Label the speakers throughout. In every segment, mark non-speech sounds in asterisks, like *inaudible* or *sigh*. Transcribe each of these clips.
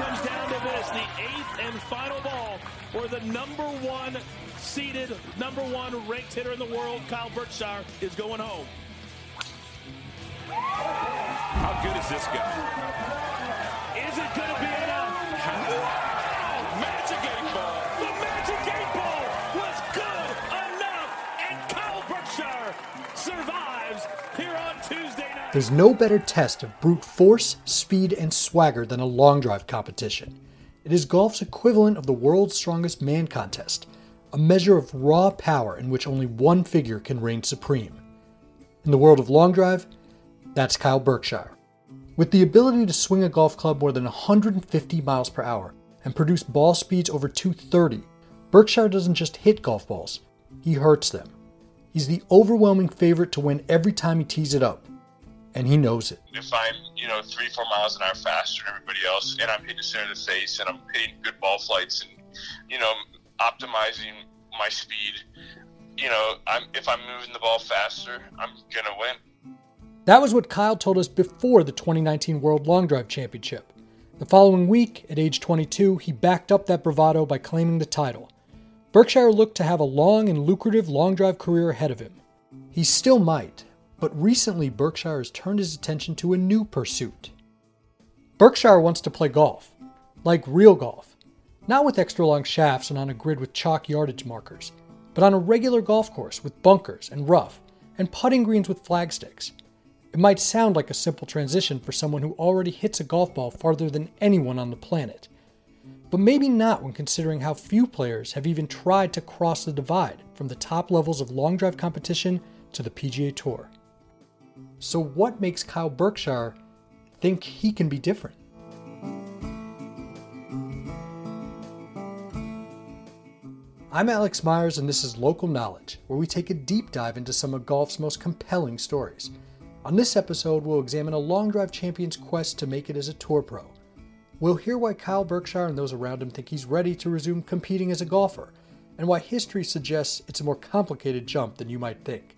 Speaker 1: comes down to this the eighth and final ball for the number one seeded, number one ranked hitter in the world, Kyle Berkshire, is going home.
Speaker 2: How good is this guy?
Speaker 1: Is it going to be enough?
Speaker 2: Wow! Magic eight ball.
Speaker 3: There's no better test of brute force, speed, and swagger than a long drive competition. It is golf's equivalent of the world's strongest man contest, a measure of raw power in which only one figure can reign supreme. In the world of long drive, that's Kyle Berkshire. With the ability to swing a golf club more than 150 miles per hour and produce ball speeds over 230, Berkshire doesn't just hit golf balls, he hurts them. He's the overwhelming favorite to win every time he tees it up, and he knows it.
Speaker 4: if I'm, you know, three, four miles an hour faster than everybody else, and I'm hitting the center of the face, and I'm hitting good ball flights, and you know, optimizing my speed, you know, I'm if I'm moving the ball faster, I'm gonna win.
Speaker 3: That was what Kyle told us before the 2019 World Long Drive Championship. The following week, at age 22, he backed up that bravado by claiming the title. Berkshire looked to have a long and lucrative long drive career ahead of him. He still might, but recently Berkshire has turned his attention to a new pursuit. Berkshire wants to play golf, like real golf, not with extra long shafts and on a grid with chalk yardage markers, but on a regular golf course with bunkers and rough, and putting greens with flagsticks. It might sound like a simple transition for someone who already hits a golf ball farther than anyone on the planet. But maybe not when considering how few players have even tried to cross the divide from the top levels of long drive competition to the PGA Tour. So, what makes Kyle Berkshire think he can be different? I'm Alex Myers, and this is Local Knowledge, where we take a deep dive into some of golf's most compelling stories. On this episode, we'll examine a long drive champion's quest to make it as a tour pro. We'll hear why Kyle Berkshire and those around him think he's ready to resume competing as a golfer, and why history suggests it's a more complicated jump than you might think.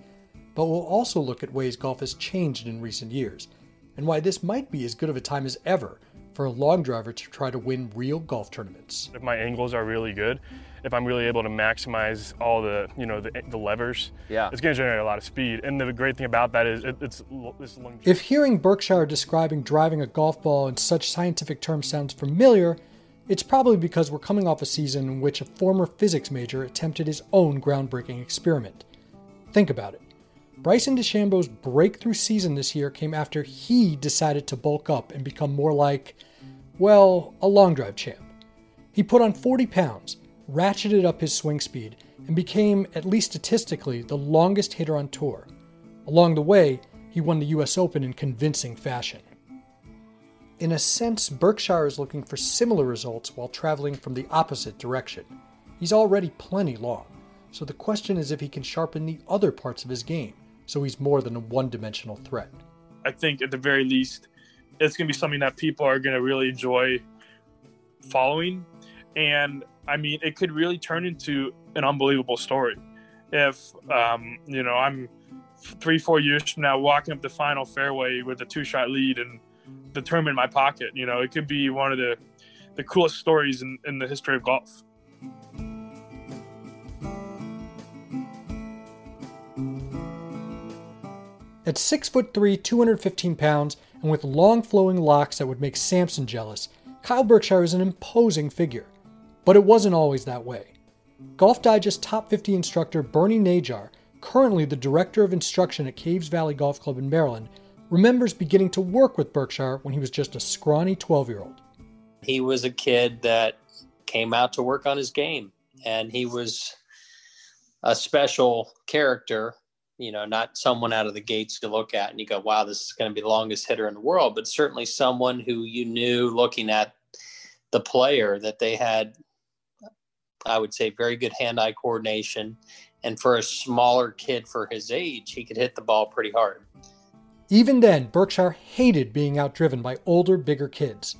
Speaker 3: But we'll also look at ways golf has changed in recent years, and why this might be as good of a time as ever for a long driver to try to win real golf tournaments.
Speaker 5: if my angles are really good, if I'm really able to maximize all the you know the, the levers,
Speaker 6: Yeah.
Speaker 5: it's going to generate a lot of speed. And the great thing about that is it, it's l- it's long.
Speaker 3: If hearing Berkshire describing driving a golf ball in such scientific terms sounds familiar, it's probably because we're coming off a season in which a former physics major attempted his own groundbreaking experiment. Think about it. Bryson DeChambeau's breakthrough season this year came after he decided to bulk up and become more like, well, a long drive champ. He put on 40 pounds, ratcheted up his swing speed, and became, at least statistically, the longest hitter on tour. Along the way, he won the US Open in convincing fashion. In a sense, Berkshire is looking for similar results while traveling from the opposite direction. He's already plenty long, so the question is if he can sharpen the other parts of his game so he's more than a one dimensional threat.
Speaker 7: I think at the very least, it's going to be something that people are going to really enjoy following. And I mean, it could really turn into an unbelievable story. If, um, you know, I'm three, four years from now walking up the final fairway with a two shot lead and the tournament in my pocket, you know, it could be one of the, the coolest stories in, in the history of golf.
Speaker 3: At 6 foot 3, 215 pounds, and with long flowing locks that would make Samson jealous, Kyle Berkshire is an imposing figure. But it wasn't always that way. Golf Digest top 50 instructor Bernie Najar, currently the director of instruction at Caves Valley Golf Club in Maryland, remembers beginning to work with Berkshire when he was just a scrawny 12 year old.
Speaker 8: he was a kid that came out to work on his game and he was a special character you know not someone out of the gates to look at and you go wow this is going to be the longest hitter in the world but certainly someone who you knew looking at the player that they had i would say very good hand-eye coordination and for a smaller kid for his age he could hit the ball pretty hard
Speaker 3: Even then, Berkshire hated being outdriven by older, bigger kids.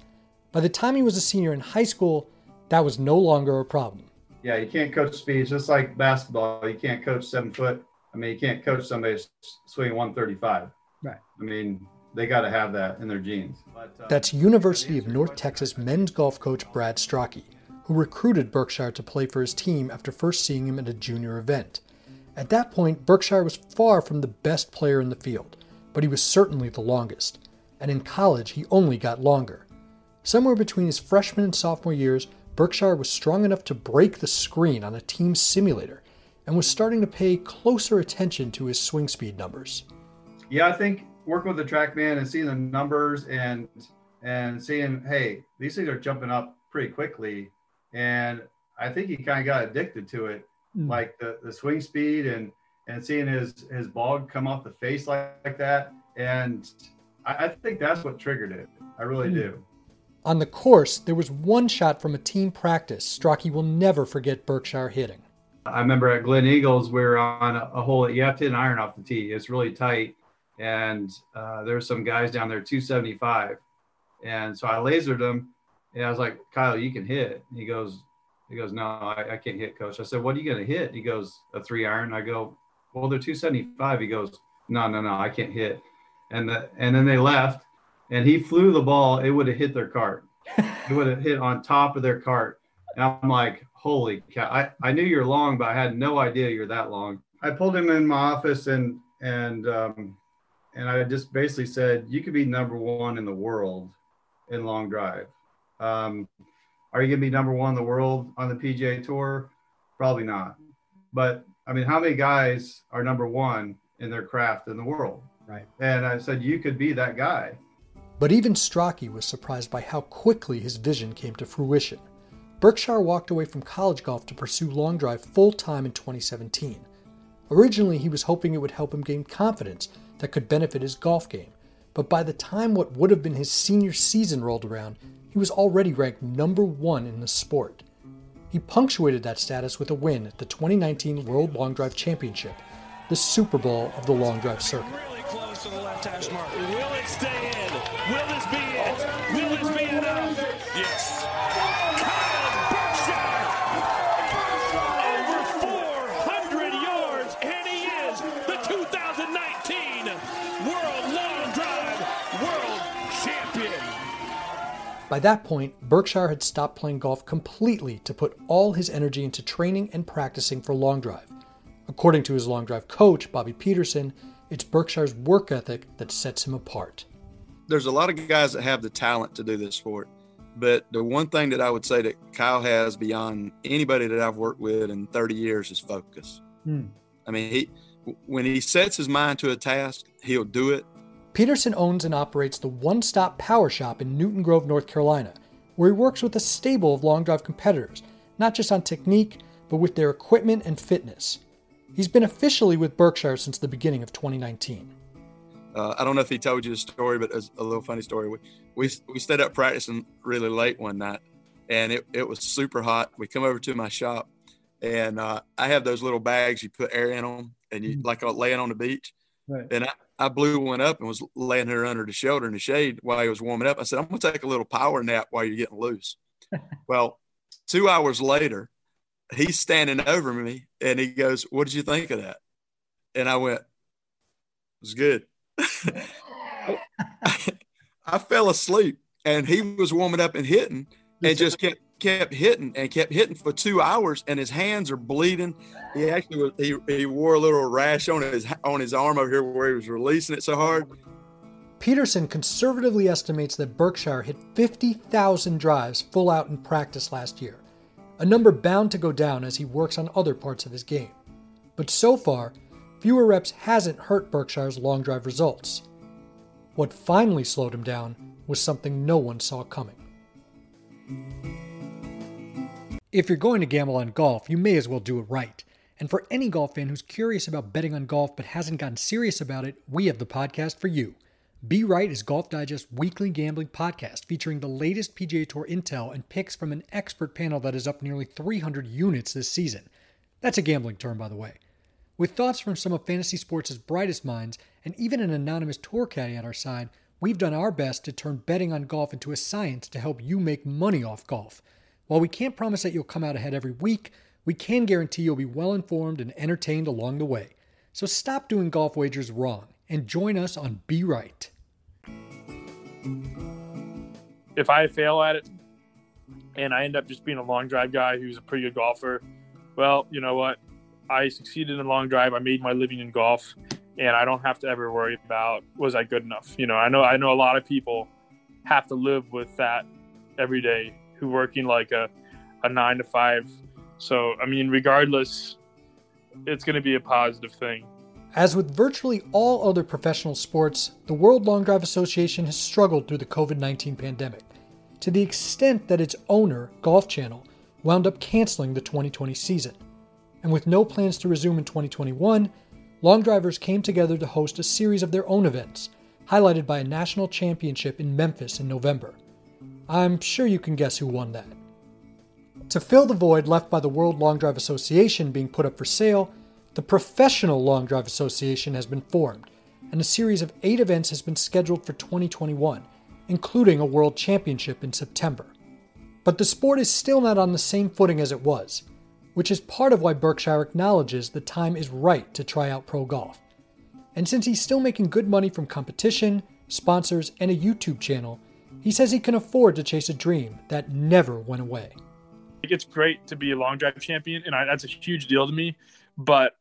Speaker 3: By the time he was a senior in high school, that was no longer a problem.
Speaker 9: Yeah, you can't coach speed. It's just like basketball. You can't coach seven foot. I mean, you can't coach somebody s- swinging 135.
Speaker 3: Right.
Speaker 9: I mean, they got to have that in their genes. But, uh,
Speaker 3: That's University of North Texas men's golf coach Brad Stracke, who recruited Berkshire to play for his team after first seeing him at a junior event. At that point, Berkshire was far from the best player in the field, but he was certainly the longest. And in college, he only got longer. Somewhere between his freshman and sophomore years, Berkshire was strong enough to break the screen on a team simulator and was starting to pay closer attention to his swing speed numbers.
Speaker 9: Yeah, I think working with the TrackMan and seeing the numbers and and seeing, hey, these things are jumping up pretty quickly, and I think he kind of got addicted to it, mm. like the, the swing speed and and seeing his his ball come off the face like, like that, and I, I, think that's what triggered it. I really mm. do.
Speaker 3: On the course, there was one shot from a team practice Stracke will never forget Berkshire hitting.
Speaker 9: I remember at Glen Eagles, we were on a, a hole that you have to hit an iron off the tee. It's really tight. And uh, there were some guys down there, 275. And so I lasered them. And I was like, Kyle, you can hit. And he goes, he goes, no, I, I can't hit, coach. I said, what are you going to hit? He goes, a three iron. I go, well, they're 275. He goes, no, no, no, I can't hit. And the, and then they left and he flew the ball, it would have hit their cart. it would have hit on top of their cart. And I'm like, holy cow. I, I knew you're long, but I had no idea you're that long. I pulled him in my office and and um, and I just basically said, you could be number one in the world in long drive. Um, are you gonna be number one in the world on the PGA tour? Probably not. But I mean, how many guys are number one in their craft in the world?
Speaker 3: Right.
Speaker 9: And I said, you could be that guy.
Speaker 3: But even Stracke was surprised by how quickly his vision came to fruition. Berkshire walked away from college golf to pursue long drive full time in 2017. Originally, he was hoping it would help him gain confidence that could benefit his golf game, but by the time what would have been his senior season rolled around, he was already ranked number one in the sport. He punctuated that status with a win at the 2019 World Long Drive Championship, the Super Bowl of the long drive circuit.
Speaker 1: Really close to the left hash mark. Will it stay in? Will this be it? Will this be enough?
Speaker 2: Yes.
Speaker 3: By that point, Berkshire had stopped playing golf completely to put all his energy into training and practicing for long drive. According to his long drive coach, Bobby Peterson, it's Berkshire's work ethic that sets him apart
Speaker 6: there's a lot of guys that have the talent to do this sport. But the one thing that I would say that Kyle has beyond anybody that I've worked with in 30 years is focus. Hmm. I mean, he when he sets his mind to a task, he'll do it.
Speaker 3: Peterson owns and operates the One Stop Power Shop in Newton Grove, North Carolina, where he works with a stable of long drive competitors, not just on technique, but with their equipment and fitness. He's been officially with Berkshire since the beginning of 2019.
Speaker 6: Uh, I don't know if he told you the story, but it's a little funny story. We, we, we stayed up practicing really late one night and it, it was super hot. We come over to my shop and uh, I have those little bags you put air in them and you mm-hmm. like uh, laying on the beach. Right. And I, I blew one up and was laying her under the shelter in the shade while he was warming up. I said, I'm going to take a little power nap while you're getting loose. *laughs* well, two hours later, he's standing over me and he goes, What did you think of that? And I went, It was good. *laughs* *laughs* I fell asleep and he was warming up and hitting and just kept kept hitting and kept hitting for two hours and his hands are bleeding. He actually was, he, he wore a little rash on his on his arm over here where he was releasing it so hard.
Speaker 3: Peterson conservatively estimates that Berkshire hit 50,000 drives full out in practice last year, a number bound to go down as he works on other parts of his game. But so far, fewer reps hasn't hurt Berkshire's long drive results. What finally slowed him down was something no one saw coming. If you're going to gamble on golf, you may as well do it right. And for any golf fan who's curious about betting on golf but hasn't gotten serious about it, we have the podcast for you. Be Right is Golf Digest's weekly gambling podcast featuring the latest PGA Tour intel and picks from an expert panel that is up nearly 300 units this season. That's a gambling term, by the way. With thoughts from some of fantasy sports' brightest minds, and even an anonymous tour caddy at our side, we've done our best to turn betting on golf into a science to help you make money off golf. While we can't promise that you'll come out ahead every week, we can guarantee you'll be well informed and entertained along the way. So stop doing golf wagers wrong and join us on Be Right.
Speaker 7: If I fail at it and I end up just being a long drive guy who's a pretty good golfer, well, you know what? I succeeded in long drive. I made my living in golf, and I don't have to ever worry about was I good enough. You know, I know I know a lot of people have to live with that every day who working like a, a nine to five. So I mean, regardless, it's going to be a positive thing.
Speaker 3: As with virtually all other professional sports, the World Long Drive Association has struggled through the COVID 19 pandemic, to the extent that its owner, Golf Channel, wound up canceling the 2020 season. And with no plans to resume in 2021, long drivers came together to host a series of their own events, highlighted by a national championship in Memphis in November. I'm sure you can guess who won that. To fill the void left by the World Long Drive Association being put up for sale, the Professional Long Drive Association has been formed, and a series of eight events has been scheduled for 2021, including a World Championship in September. But the sport is still not on the same footing as it was, which is part of why Berkshire acknowledges the time is right to try out pro golf. And since he's still making good money from competition, sponsors, and a YouTube channel, he says he can afford to chase a dream that never went away.
Speaker 7: It's great to be a long drive champion, and I, that's a huge deal to me. But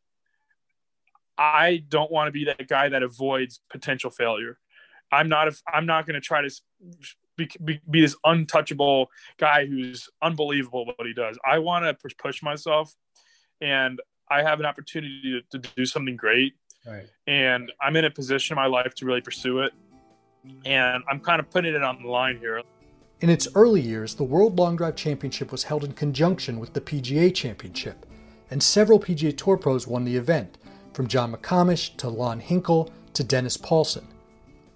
Speaker 7: I don't want to be that guy that avoids potential failure. I'm not. A, I'm not going to try to be, be, be, this untouchable guy who's unbelievable what he does. I want to push, push myself, and I have an opportunity to, to do something great. Right. And I'm in a position in my life to really pursue it. And I'm kind of putting it on the line here.
Speaker 3: In its early years, the World Long Drive Championship was held in conjunction with the PGA Championship, and several PGA Tour pros won the event, from John McComish to Lon Hinkle to Dennis Paulson.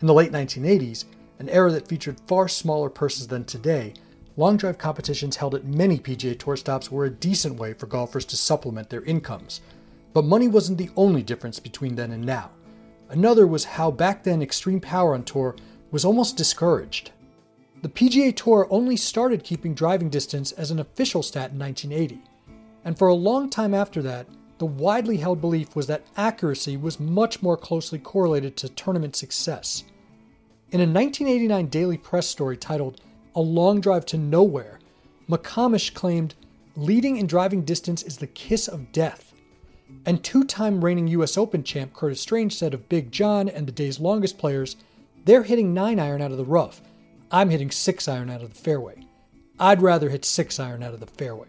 Speaker 3: In the late 1980s, an era that featured far smaller purses than today, long drive competitions held at many PGA Tour stops were a decent way for golfers to supplement their incomes. But money wasn't the only difference between then and now. Another was how back then extreme power on tour was almost discouraged. The PGA Tour only started keeping driving distance as an official stat in 1980, and for a long time after that, the widely held belief was that accuracy was much more closely correlated to tournament success. In a 1989 Daily Press story titled A Long Drive to Nowhere, McComish claimed, Leading in driving distance is the kiss of death. And two time reigning US Open champ Curtis Strange said of Big John and the day's longest players, they're hitting 9 iron out of the rough. I'm hitting 6 iron out of the fairway. I'd rather hit 6 iron out of the fairway.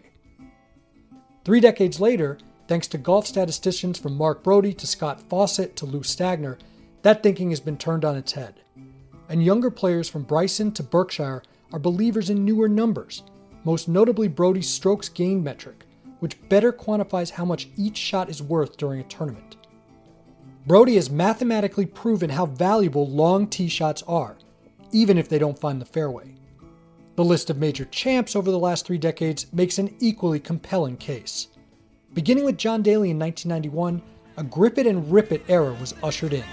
Speaker 3: Three decades later, Thanks to golf statisticians from Mark Broadie to Scott Fawcett to Lou Stagner, that thinking has been turned on its head. And younger players from Bryson to Berkshire are believers in newer numbers, most notably Broadie's strokes gained metric, which better quantifies how much each shot is worth during a tournament. Broadie has mathematically proven how valuable long tee shots are, even if they don't find the fairway. The list of major champs over the last three decades makes an equally compelling case. Beginning with John Daly in 1991, a grip it and rip it era was ushered in.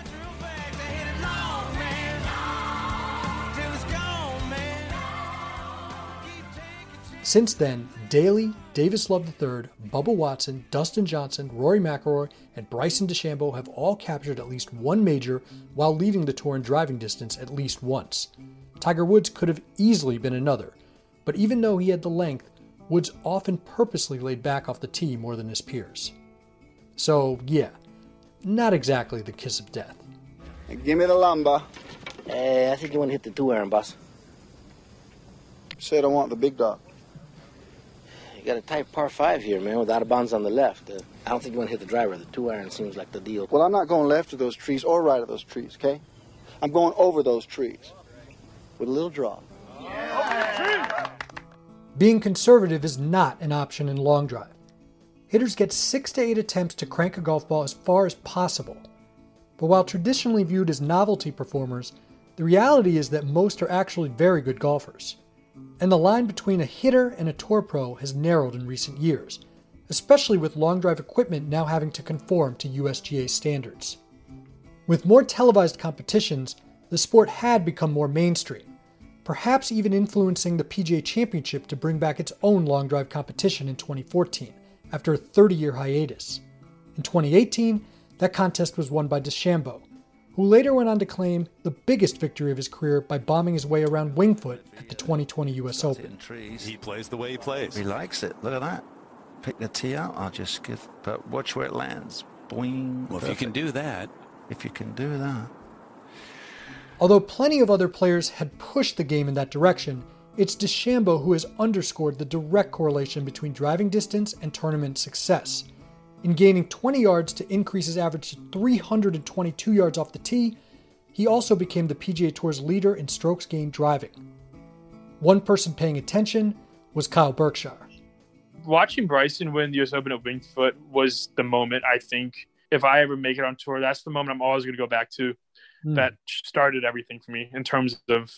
Speaker 3: Since then, Daly, Davis Love III, Bubba Watson, Dustin Johnson, Rory McIlroy, and Bryson DeChambeau have all captured at least one major while leading the tour in driving distance at least once. Tiger Woods could have easily been another, but even though he had the length, Woods often purposely laid back off the tee more than his peers. So, yeah, not exactly the kiss of death.
Speaker 10: Give me the lumber.
Speaker 11: Hey, eh, I think you want to hit the two iron, boss.
Speaker 10: Said I want the big dog.
Speaker 11: You got a tight par five here, man, with out of bounds on the left. Uh, I don't think you want to hit the driver. The two iron seems like the deal.
Speaker 10: Well, I'm not going left of those trees or right of those trees, okay? I'm going over those trees with a little draw. Yeah.
Speaker 3: Being conservative is not an option in long drive. Hitters get 6 to 8 attempts to crank a golf ball as far as possible. But while traditionally viewed as novelty performers, the reality is that most are actually very good golfers. And the line between a hitter and a tour pro has narrowed in recent years, especially with long drive equipment now having to conform to USGA standards. With more televised competitions, the sport had become more mainstream, perhaps even influencing the PGA Championship to bring back its own long drive competition in 2014, after a 30 year hiatus. In 2018, that contest was won by DeChambeau, who later went on to claim the biggest victory of his career by bombing his way around Winged Foot at the 2020 US Open.
Speaker 12: He plays the way he plays. He likes it. Look at that. Pick the tee out. I'll just give, but watch where it lands. Boing.
Speaker 13: Well, if you can do that.
Speaker 12: If you can do that.
Speaker 3: Although plenty of other players had pushed the game in that direction, it's DeChambeau who has underscored the direct correlation between driving distance and tournament success. In gaining 20 yards to increase his average to 322 yards off the tee, he also became the PGA Tour's leader in strokes gained driving. One person paying attention was Kyle Berkshire.
Speaker 7: Watching Bryson win the US Open at Winged Foot was the moment I think if I ever make it on tour, that's the moment I'm always going to go back to. Mm. That started everything for me in terms of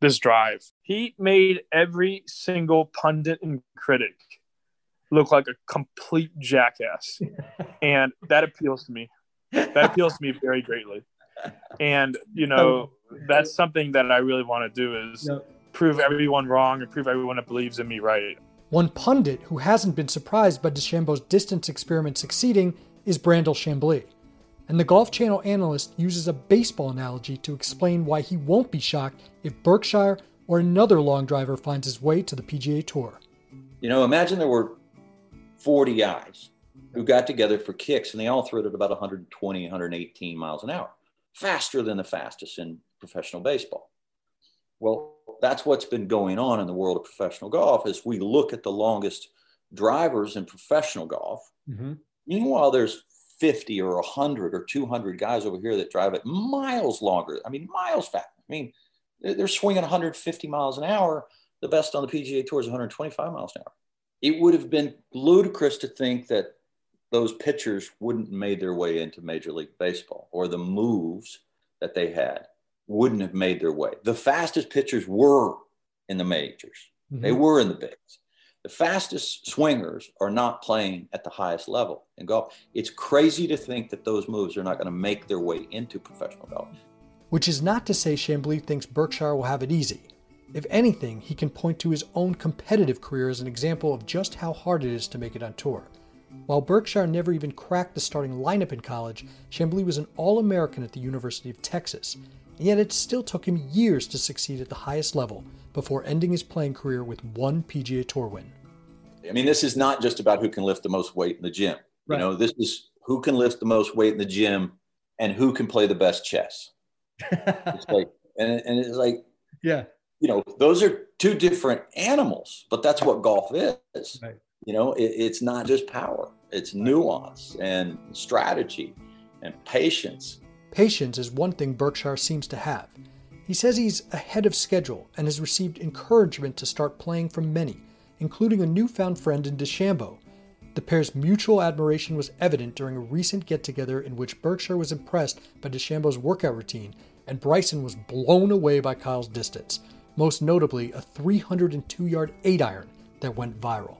Speaker 7: this drive. He made every single pundit and critic look like a complete jackass. *laughs* and that appeals to me. That appeals to me very greatly. And, you know, that's something that I really want to do is yep. prove everyone wrong and prove everyone that believes in me right.
Speaker 3: One pundit who hasn't been surprised by DeChambeau's distance experiment succeeding is Brandel Chamblee. And the Golf Channel analyst uses a baseball analogy to explain why he won't be shocked if Berkshire or another long driver finds his way to the PGA Tour.
Speaker 14: You know, imagine there were 40 guys who got together for kicks and they all threw it at about 120, 118 miles an hour, faster than the fastest in professional baseball. Well, that's what's been going on in the world of professional golf as we look at the longest drivers in professional golf. Mm-hmm. Meanwhile, there's 50 or 100 or 200 guys over here that drive it miles longer. I mean, miles faster. I mean, they're swinging 150 miles an hour. The best on the PGA Tour is 125 miles an hour. It would have been ludicrous to think that those pitchers wouldn't have made their way into Major League Baseball or the moves that they had wouldn't have made their way. The fastest pitchers were in the majors, mm-hmm. they were in the bigs. The fastest swingers are not playing at the highest level in golf. It's crazy to think that those moves are not going to make their way into professional golf.
Speaker 3: Which is not to say Chamblee thinks Berkshire will have it easy. If anything, he can point to his own competitive career as an example of just how hard it is to make it on tour. While Berkshire never even cracked the starting lineup in college, Chamblee was an All American at the University of Texas. And yet it still took him years to succeed at the highest level before ending his playing career with one PGA Tour win.
Speaker 14: I mean, this is not just about who can lift the most weight in the gym. Right. You know, this is who can lift the most weight in the gym and who can play the best chess. *laughs* it's like, and, and it's like,
Speaker 3: yeah,
Speaker 14: you know, those are two different animals, but that's what golf is. Right. You know, it, it's not just power, it's nuance and strategy and patience.
Speaker 3: Patience is one thing Berkshire seems to have. He says he's ahead of schedule and has received encouragement to start playing from many, including a newfound friend in DeChambeau. The pair's mutual admiration was evident during a recent get together in which Berkshire was impressed by DeChambeau's workout routine and Bryson was blown away by Kyle's distance, most notably a 302 yard 8 iron that went viral.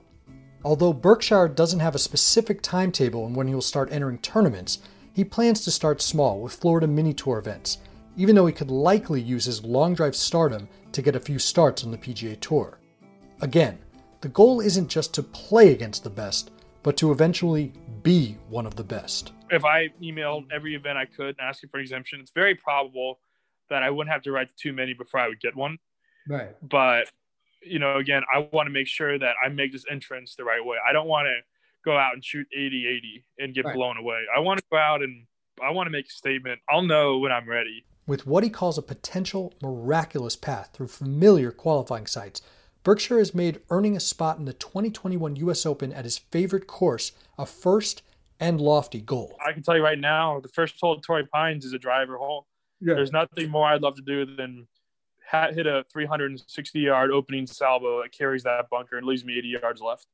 Speaker 3: Although Berkshire doesn't have a specific timetable on when he will start entering tournaments, he plans to start small with Florida Mini Tour events, even though he could likely use his long drive stardom to get a few starts on the PGA Tour. Again, the goal isn't just to play against the best, but to eventually be one of the best.
Speaker 7: If I emailed every event I could and asked for an exemption, it's very probable that I wouldn't have to write too many before I would get one.
Speaker 3: Right.
Speaker 7: But, you know, again, I want to make sure that I make this entrance the right way. I don't want to go out and shoot 80 80 and get right. blown away. I want to go out and I want to make a statement. I'll know when I'm ready.
Speaker 3: With what he calls a potential miraculous path through familiar qualifying sites, Berkshire has made earning a spot in the 2021 US Open at his favorite course a first and lofty goal.
Speaker 7: I can tell you right now, the first hole at Torrey Pines is a driver hole. Yeah. There's nothing more I'd love to do than hit a 360 yard opening salvo that carries that bunker and leaves me 80 yards left.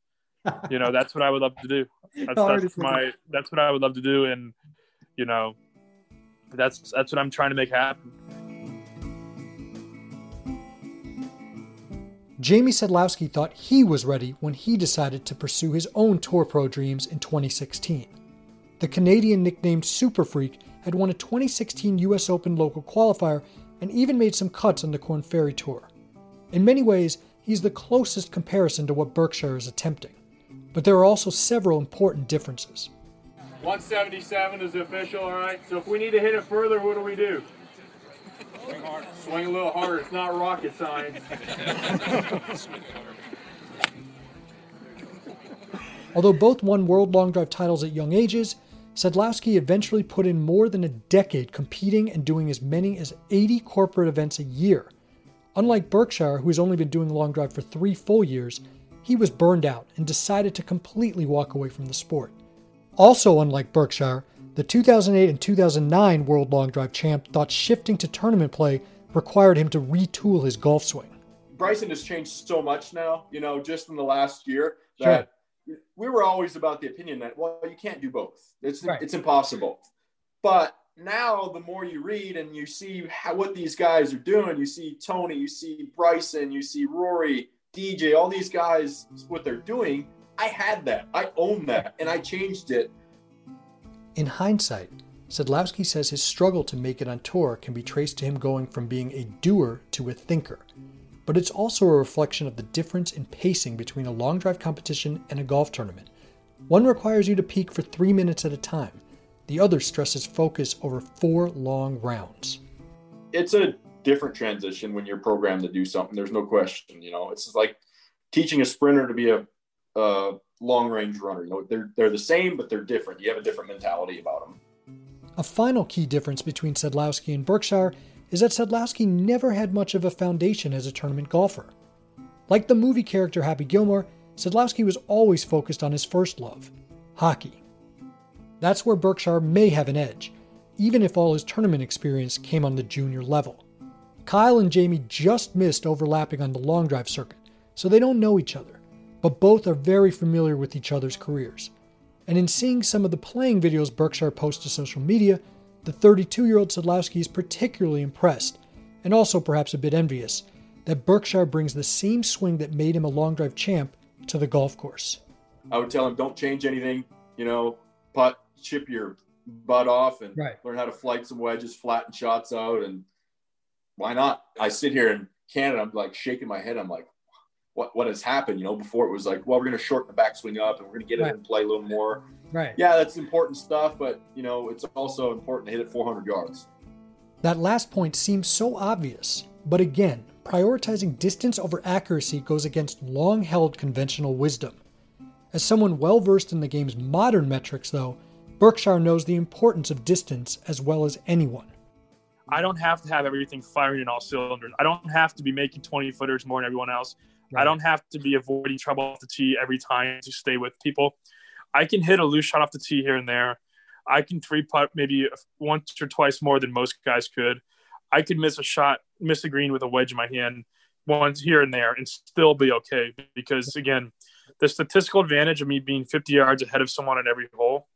Speaker 7: *laughs* you know, that's what I would love to do. That's, that's my that's what I would love to do, and you know, that's that's what I'm trying to make happen.
Speaker 3: Jamie Sadlowski thought he was ready when he decided to pursue his own Tour Pro dreams in 2016. The Canadian nicknamed Super Freak had won a 2016 US Open local qualifier and even made some cuts on the Korn Ferry Tour. In many ways, he's the closest comparison to what Berkshire is attempting. But there are also several important differences.
Speaker 13: 177 is official, all right? So if we need to hit it further, what do we do? Swing hard. Swing a little harder. It's not rocket science.
Speaker 3: Although both won world long drive titles at young ages, Sadlowski eventually put in more than a decade competing and doing as many as 80 corporate events a year. Unlike Berkshire, who has only been doing long drive for three full years, he was burned out and decided to completely walk away from the sport. Also, unlike Berkshire, the 2008 and 2009 World Long Drive champ thought shifting to tournament play required him to retool his golf swing.
Speaker 15: Bryson has changed so much now, you know, just in the last year that sure. We were always about the opinion that, well, you can't do both. It's, right. it's impossible. But now the more you read and you see how, what these guys are doing, you see Tony, you see Bryson, you see Rory, DJ, all these guys, what they're doing, I had that. I own that. And I changed it.
Speaker 3: In hindsight, Sadlowski says his struggle to make it on tour can be traced to him going from being a doer to a thinker. But it's also a reflection of the difference in pacing between a long drive competition and a golf tournament. One requires you to peak for three minutes at a time, the other stresses focus over four long rounds.
Speaker 15: It's a different transition when you're programmed to do something. There's no question. You know, it's like teaching a sprinter to be a uh, long range runner. You know, they're they're the same, but they're different. You have a different mentality about them.
Speaker 3: A final key difference between Sadlowski and Berkshire is that Sadlowski never had much of a foundation as a tournament golfer. Like the movie character Happy Gilmore, Sadlowski was always focused on his first love, hockey. That's where Berkshire may have an edge, even if all his tournament experience came on the junior level. Kyle and Jamie just missed overlapping on the long drive circuit, so they don't know each other but both are very familiar with each other's careers. And in seeing some of the playing videos Berkshire posts to social media, the 32 year old Sadlowski is particularly impressed, and also perhaps a bit envious, that Berkshire brings the same swing that made him a long drive champ to the golf course.
Speaker 15: I would tell him, don't change anything, you know, putt, chip your butt off, and
Speaker 3: right.
Speaker 15: learn how to flight some wedges, flatten shots out, and why not? I sit here in Canada, I'm like shaking my head. I'm like, what what has happened. You know, before it was like, well, we're going to shorten the backswing up and we're going to get right. it and play a little more.
Speaker 3: Right.
Speaker 15: Yeah, that's important stuff, but you know, it's also important to hit it 400 yards.
Speaker 3: That last point seems so obvious, but again, prioritizing distance over accuracy goes against long-held conventional wisdom. As someone well versed in the game's modern metrics, though, Berkshire knows the importance of distance as well as anyone.
Speaker 7: I don't have to have everything firing in all cylinders. I don't have to be making 20 footers more than everyone else. Right. I don't have to be avoiding trouble off the tee every time to stay with people. I can hit a loose shot off the tee here and there. I can three putt maybe once or twice more than most guys could. I could miss a shot, miss a green with a wedge in my hand once here and there and still be okay because again, the statistical advantage of me being 50 yards ahead of someone on every hole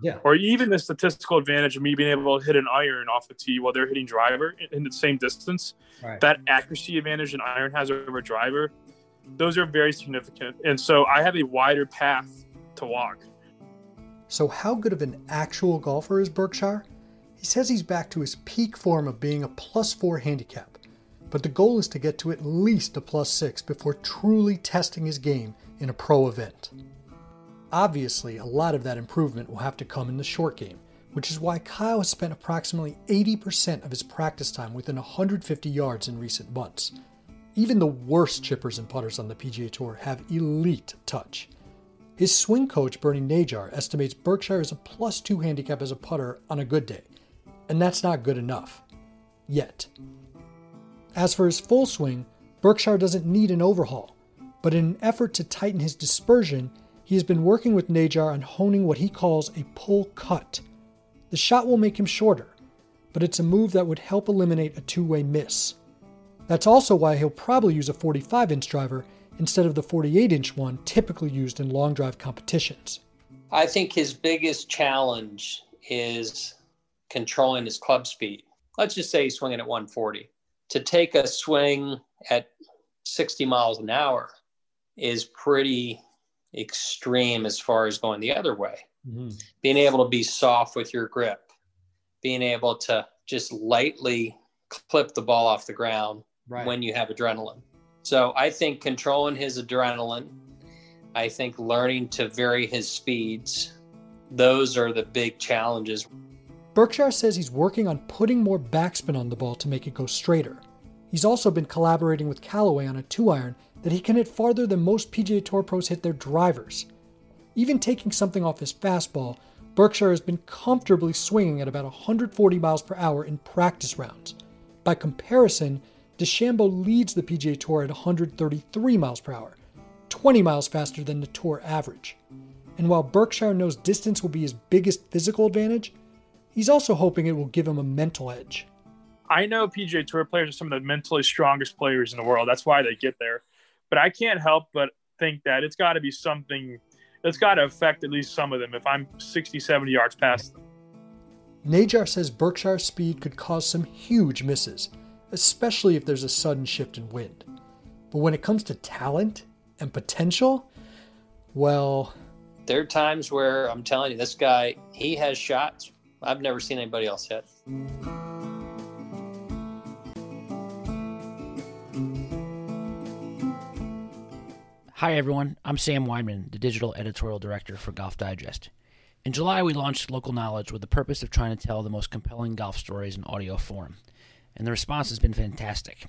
Speaker 3: yeah.
Speaker 7: Or even the statistical advantage of me being able to hit an iron off the tee while they're hitting driver in the same distance.
Speaker 3: Right.
Speaker 7: That accuracy advantage an iron has over a driver those are very significant. And so I have a wider path to walk.
Speaker 3: So, how good of an actual golfer is Berkshire? He says he's back to his peak form of being a plus four handicap, but the goal is to get to at least a plus six before truly testing his game in a pro event. Obviously, a lot of that improvement will have to come in the short game, which is why Kyle has spent approximately 80% of his practice time within 150 yards in recent months, even the worst chippers and putters on the PGA Tour have elite touch. His swing coach, Bernie Najar, estimates Berkshire is a plus two handicap as a putter on a good day, and that's not good enough. Yet. As for his full swing, Berkshire doesn't need an overhaul, but in an effort to tighten his dispersion, he has been working with Najar on honing what he calls a pull cut. The shot will make him shorter, but it's a move that would help eliminate a two way miss. That's also why he'll probably use a 45 inch driver instead of the 48 inch one typically used in long drive competitions.
Speaker 8: I think his biggest challenge is controlling his club speed. Let's just say he's swinging at 140. To take a swing at 60 miles an hour is pretty extreme as far as going the other way. Mm-hmm. Being able to be soft with your grip, being able to just lightly clip the ball off the ground right. when you have adrenaline. So I think controlling his adrenaline, I think learning to vary his speeds those are the big challenges.
Speaker 3: Berkshire says he's working on putting more backspin on the ball to make it go straighter. He's also been collaborating with Callaway on a two iron that he can hit farther than most PGA Tour pros hit their drivers. Even taking something off his fastball, Berkshire has been comfortably swinging at about 140 miles per hour in practice rounds. By comparison, DeChambeau leads the PGA Tour at 133 miles per hour, 20 miles faster than the Tour average. And while Berkshire knows distance will be his biggest physical advantage, he's also hoping it will give him a mental edge.
Speaker 7: I know PGA Tour players are some of the mentally strongest players in the world. That's why they get there. But I can't help but think that it's got to be something that's got to affect at least some of them if I'm 60, 70 yards past them.
Speaker 3: Najar says Berkshire's speed could cause some huge misses, especially if there's a sudden shift in wind. But when it comes to talent and potential, well.
Speaker 8: There are times where I'm telling you, this guy, he has shots I've never seen anybody else hit.
Speaker 16: Hi, everyone. I'm Sam Weinman, the digital editorial director for Golf Digest. In July, we launched Local Knowledge with the purpose of trying to tell the most compelling golf stories in audio form, and the response has been fantastic.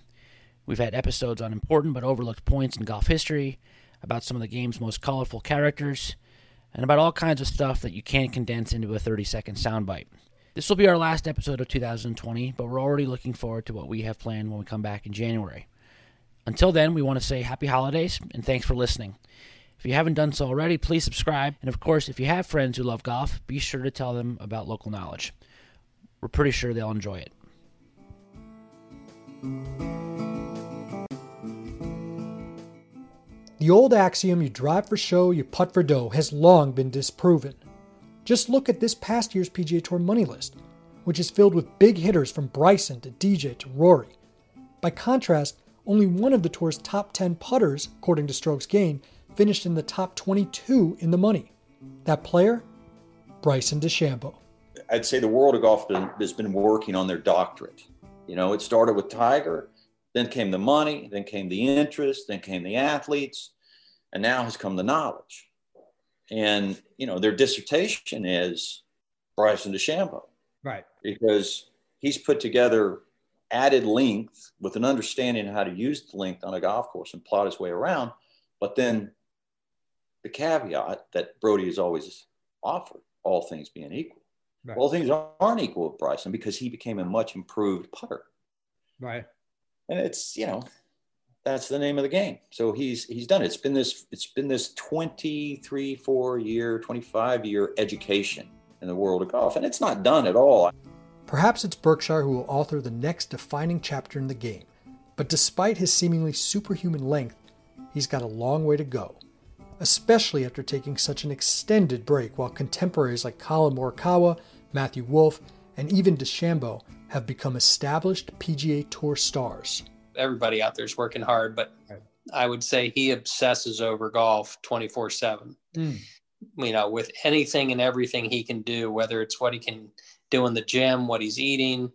Speaker 16: We've had episodes on important but overlooked points in golf history, about some of the game's most colorful characters, and about all kinds of stuff that you can't condense into a 30 second soundbite. This will be our last episode of 2020, but we're already looking forward to what we have planned when we come back in January. Until then, we want to say happy holidays and thanks for listening. If you haven't done so already, please subscribe. And of course, if you have friends who love golf, be sure to tell them about local knowledge. We're pretty sure they'll enjoy it.
Speaker 3: The old axiom you drive for show, you putt for dough has long been disproven. Just look at this past year's PGA Tour money list, which is filled with big hitters from Bryson to DJ to Rory. By contrast, only one of the tour's top 10 putters, according to Strokes Gained, finished in the top 22 in the money. That player? Bryson DeChambeau.
Speaker 14: I'd say the world of golf has been working on their doctorate. You know, it started with Tiger, then came the money, then came the interest, then came the athletes, and now has come the knowledge. And, you know, their dissertation is Bryson DeChambeau.
Speaker 17: Right.
Speaker 14: Because he's put together added length with an understanding of how to use the length on a golf course and plot his way around. But then the caveat that Broadie has always offered, all things being equal. Right. Well, things aren't equal with Bryson because he became a much improved putter.
Speaker 17: Right.
Speaker 14: And it's, you know, that's the name of the game. So he's he's done it. It's been this it's been this 23, 4 year, 25 year education in the world of golf. And it's not done at all.
Speaker 3: Perhaps it's Berkshire who will author the next defining chapter in the game. But despite his seemingly superhuman length, he's got a long way to go, especially after taking such an extended break while contemporaries like Collin Morikawa, Matthew Wolff, and even DeChambeau have become established PGA Tour stars.
Speaker 8: Everybody out there is working hard, but I would say he obsesses over golf 24 7.
Speaker 17: Mm.
Speaker 8: You know, with anything and everything he can do, whether it's what he can do in the gym, what he's eating,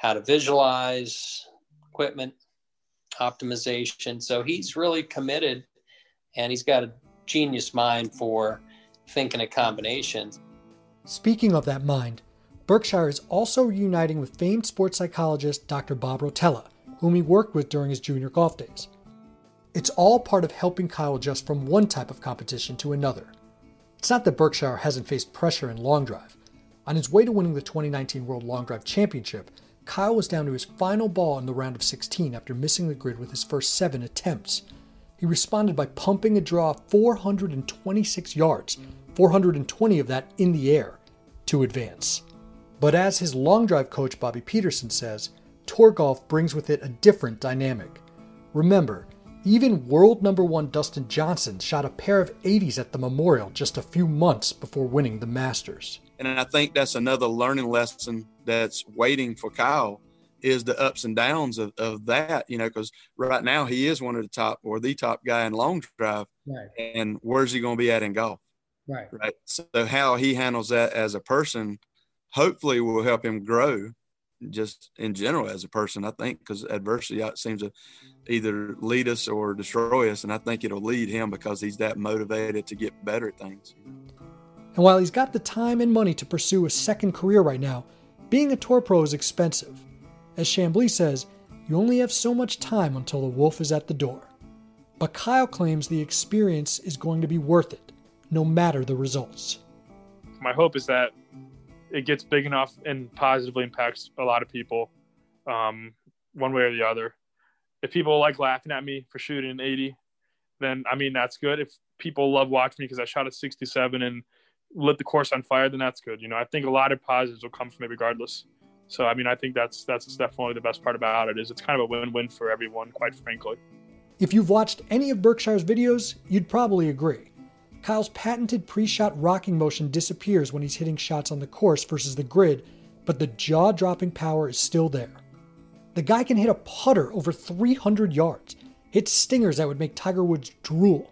Speaker 8: how to visualize, equipment optimization. So he's really committed and he's got a genius mind for thinking of combinations.
Speaker 3: Speaking of that mind, Berkshire is also reuniting with famed sports psychologist Dr. Bob Rotella, whom he worked with during his junior golf days. It's all part of helping Kyle adjust from one type of competition to another. It's not that Berkshire hasn't faced pressure in long drive. On his way to winning the 2019 World Long Drive Championship, Kyle was down to his final ball in the round of 16 after missing the grid with his first seven attempts. He responded by pumping a draw 426 yards, 420 of that in the air, to advance. But as his long drive coach Bobby Peterson says, tour golf brings with it a different dynamic. Remember, even world number one Dustin Johnson shot a pair of 80s at the Memorial just a few months before winning the Masters.
Speaker 6: And I think that's another learning lesson that's waiting for Kyle is the ups and downs of, of that, you know, because right now he is one of the top or the top guy in long drive.
Speaker 17: Right.
Speaker 6: And where's he going to be at in golf?
Speaker 17: Right.
Speaker 6: Right. So how he handles that as a person hopefully will help him grow just in general as a person, I think, because adversity uh, seems to either lead us or destroy us. And I think it'll lead him because he's that motivated to get better at things.
Speaker 3: And while he's got the time and money to pursue a second career right now, being a tour pro is expensive. As Chamblee says, you only have so much time until the wolf is at the door. But Kyle claims the experience is going to be worth it, no matter the results.
Speaker 7: My hope is that it gets big enough and positively impacts a lot of people, um, one way or the other. If people like laughing at me for shooting an 80, then I mean that's good. If people love watching me because I shot a 67 and lit the course on fire, then that's good. You know, I think a lot of positives will come from it regardless. So I mean, I think that's that's definitely the best part about it is it's kind of a win-win for everyone, quite frankly.
Speaker 3: If you've watched any of Berkshire's videos, you'd probably agree. Kyle's patented pre-shot rocking motion disappears when he's hitting shots on the course versus the grid, but the jaw-dropping power is still there. The guy can hit a putter over 300 yards, hit stingers that would make Tiger Woods drool,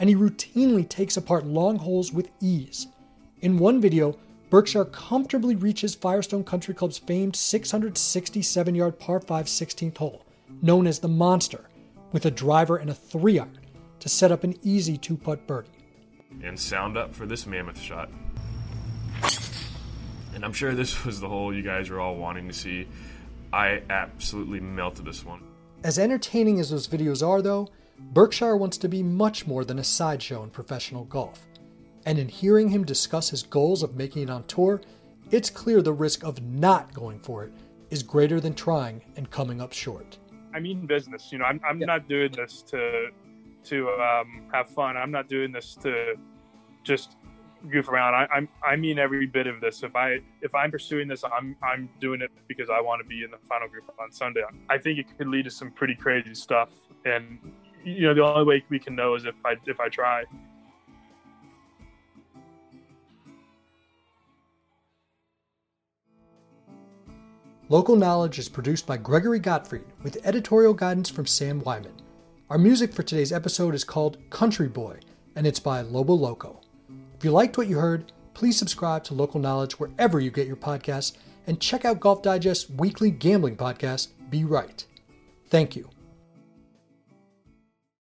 Speaker 3: and he routinely takes apart long holes with ease. In one video, Berkshire comfortably reaches Firestone Country Club's famed 667 yard par 5 16th hole, known as the Monster, with a driver and a 3 iron to set up an easy two putt birdie.
Speaker 17: And sound up for this mammoth shot. And I'm sure this was the hole you guys were all wanting to see. I absolutely melted this one.
Speaker 3: As entertaining as those videos are, though, Berkshire wants to be much more than a sideshow in professional golf and in hearing him discuss his goals of making it on tour, it's clear the risk of not going for it is greater than trying and coming up short.
Speaker 7: I mean business. You know, I'm, I'm yeah. not doing this to to um, have fun. I'm not doing this to just goof around. I, I'm I mean every bit of this. If I if I'm pursuing this, I'm I'm doing it because I want to be in the final group on Sunday. I think it could lead to some pretty crazy stuff, and you know the only way we can know is if I if I try.
Speaker 3: Local Knowledge is produced by Gregory Gottfried with editorial guidance from Sam Weinman. Our music for today's episode is called Country Boy, and it's by Lobo Loco. If you liked what you heard, please subscribe to Local Knowledge wherever you get your podcasts and check out Golf Digest's weekly gambling podcast, Be Right. Thank you.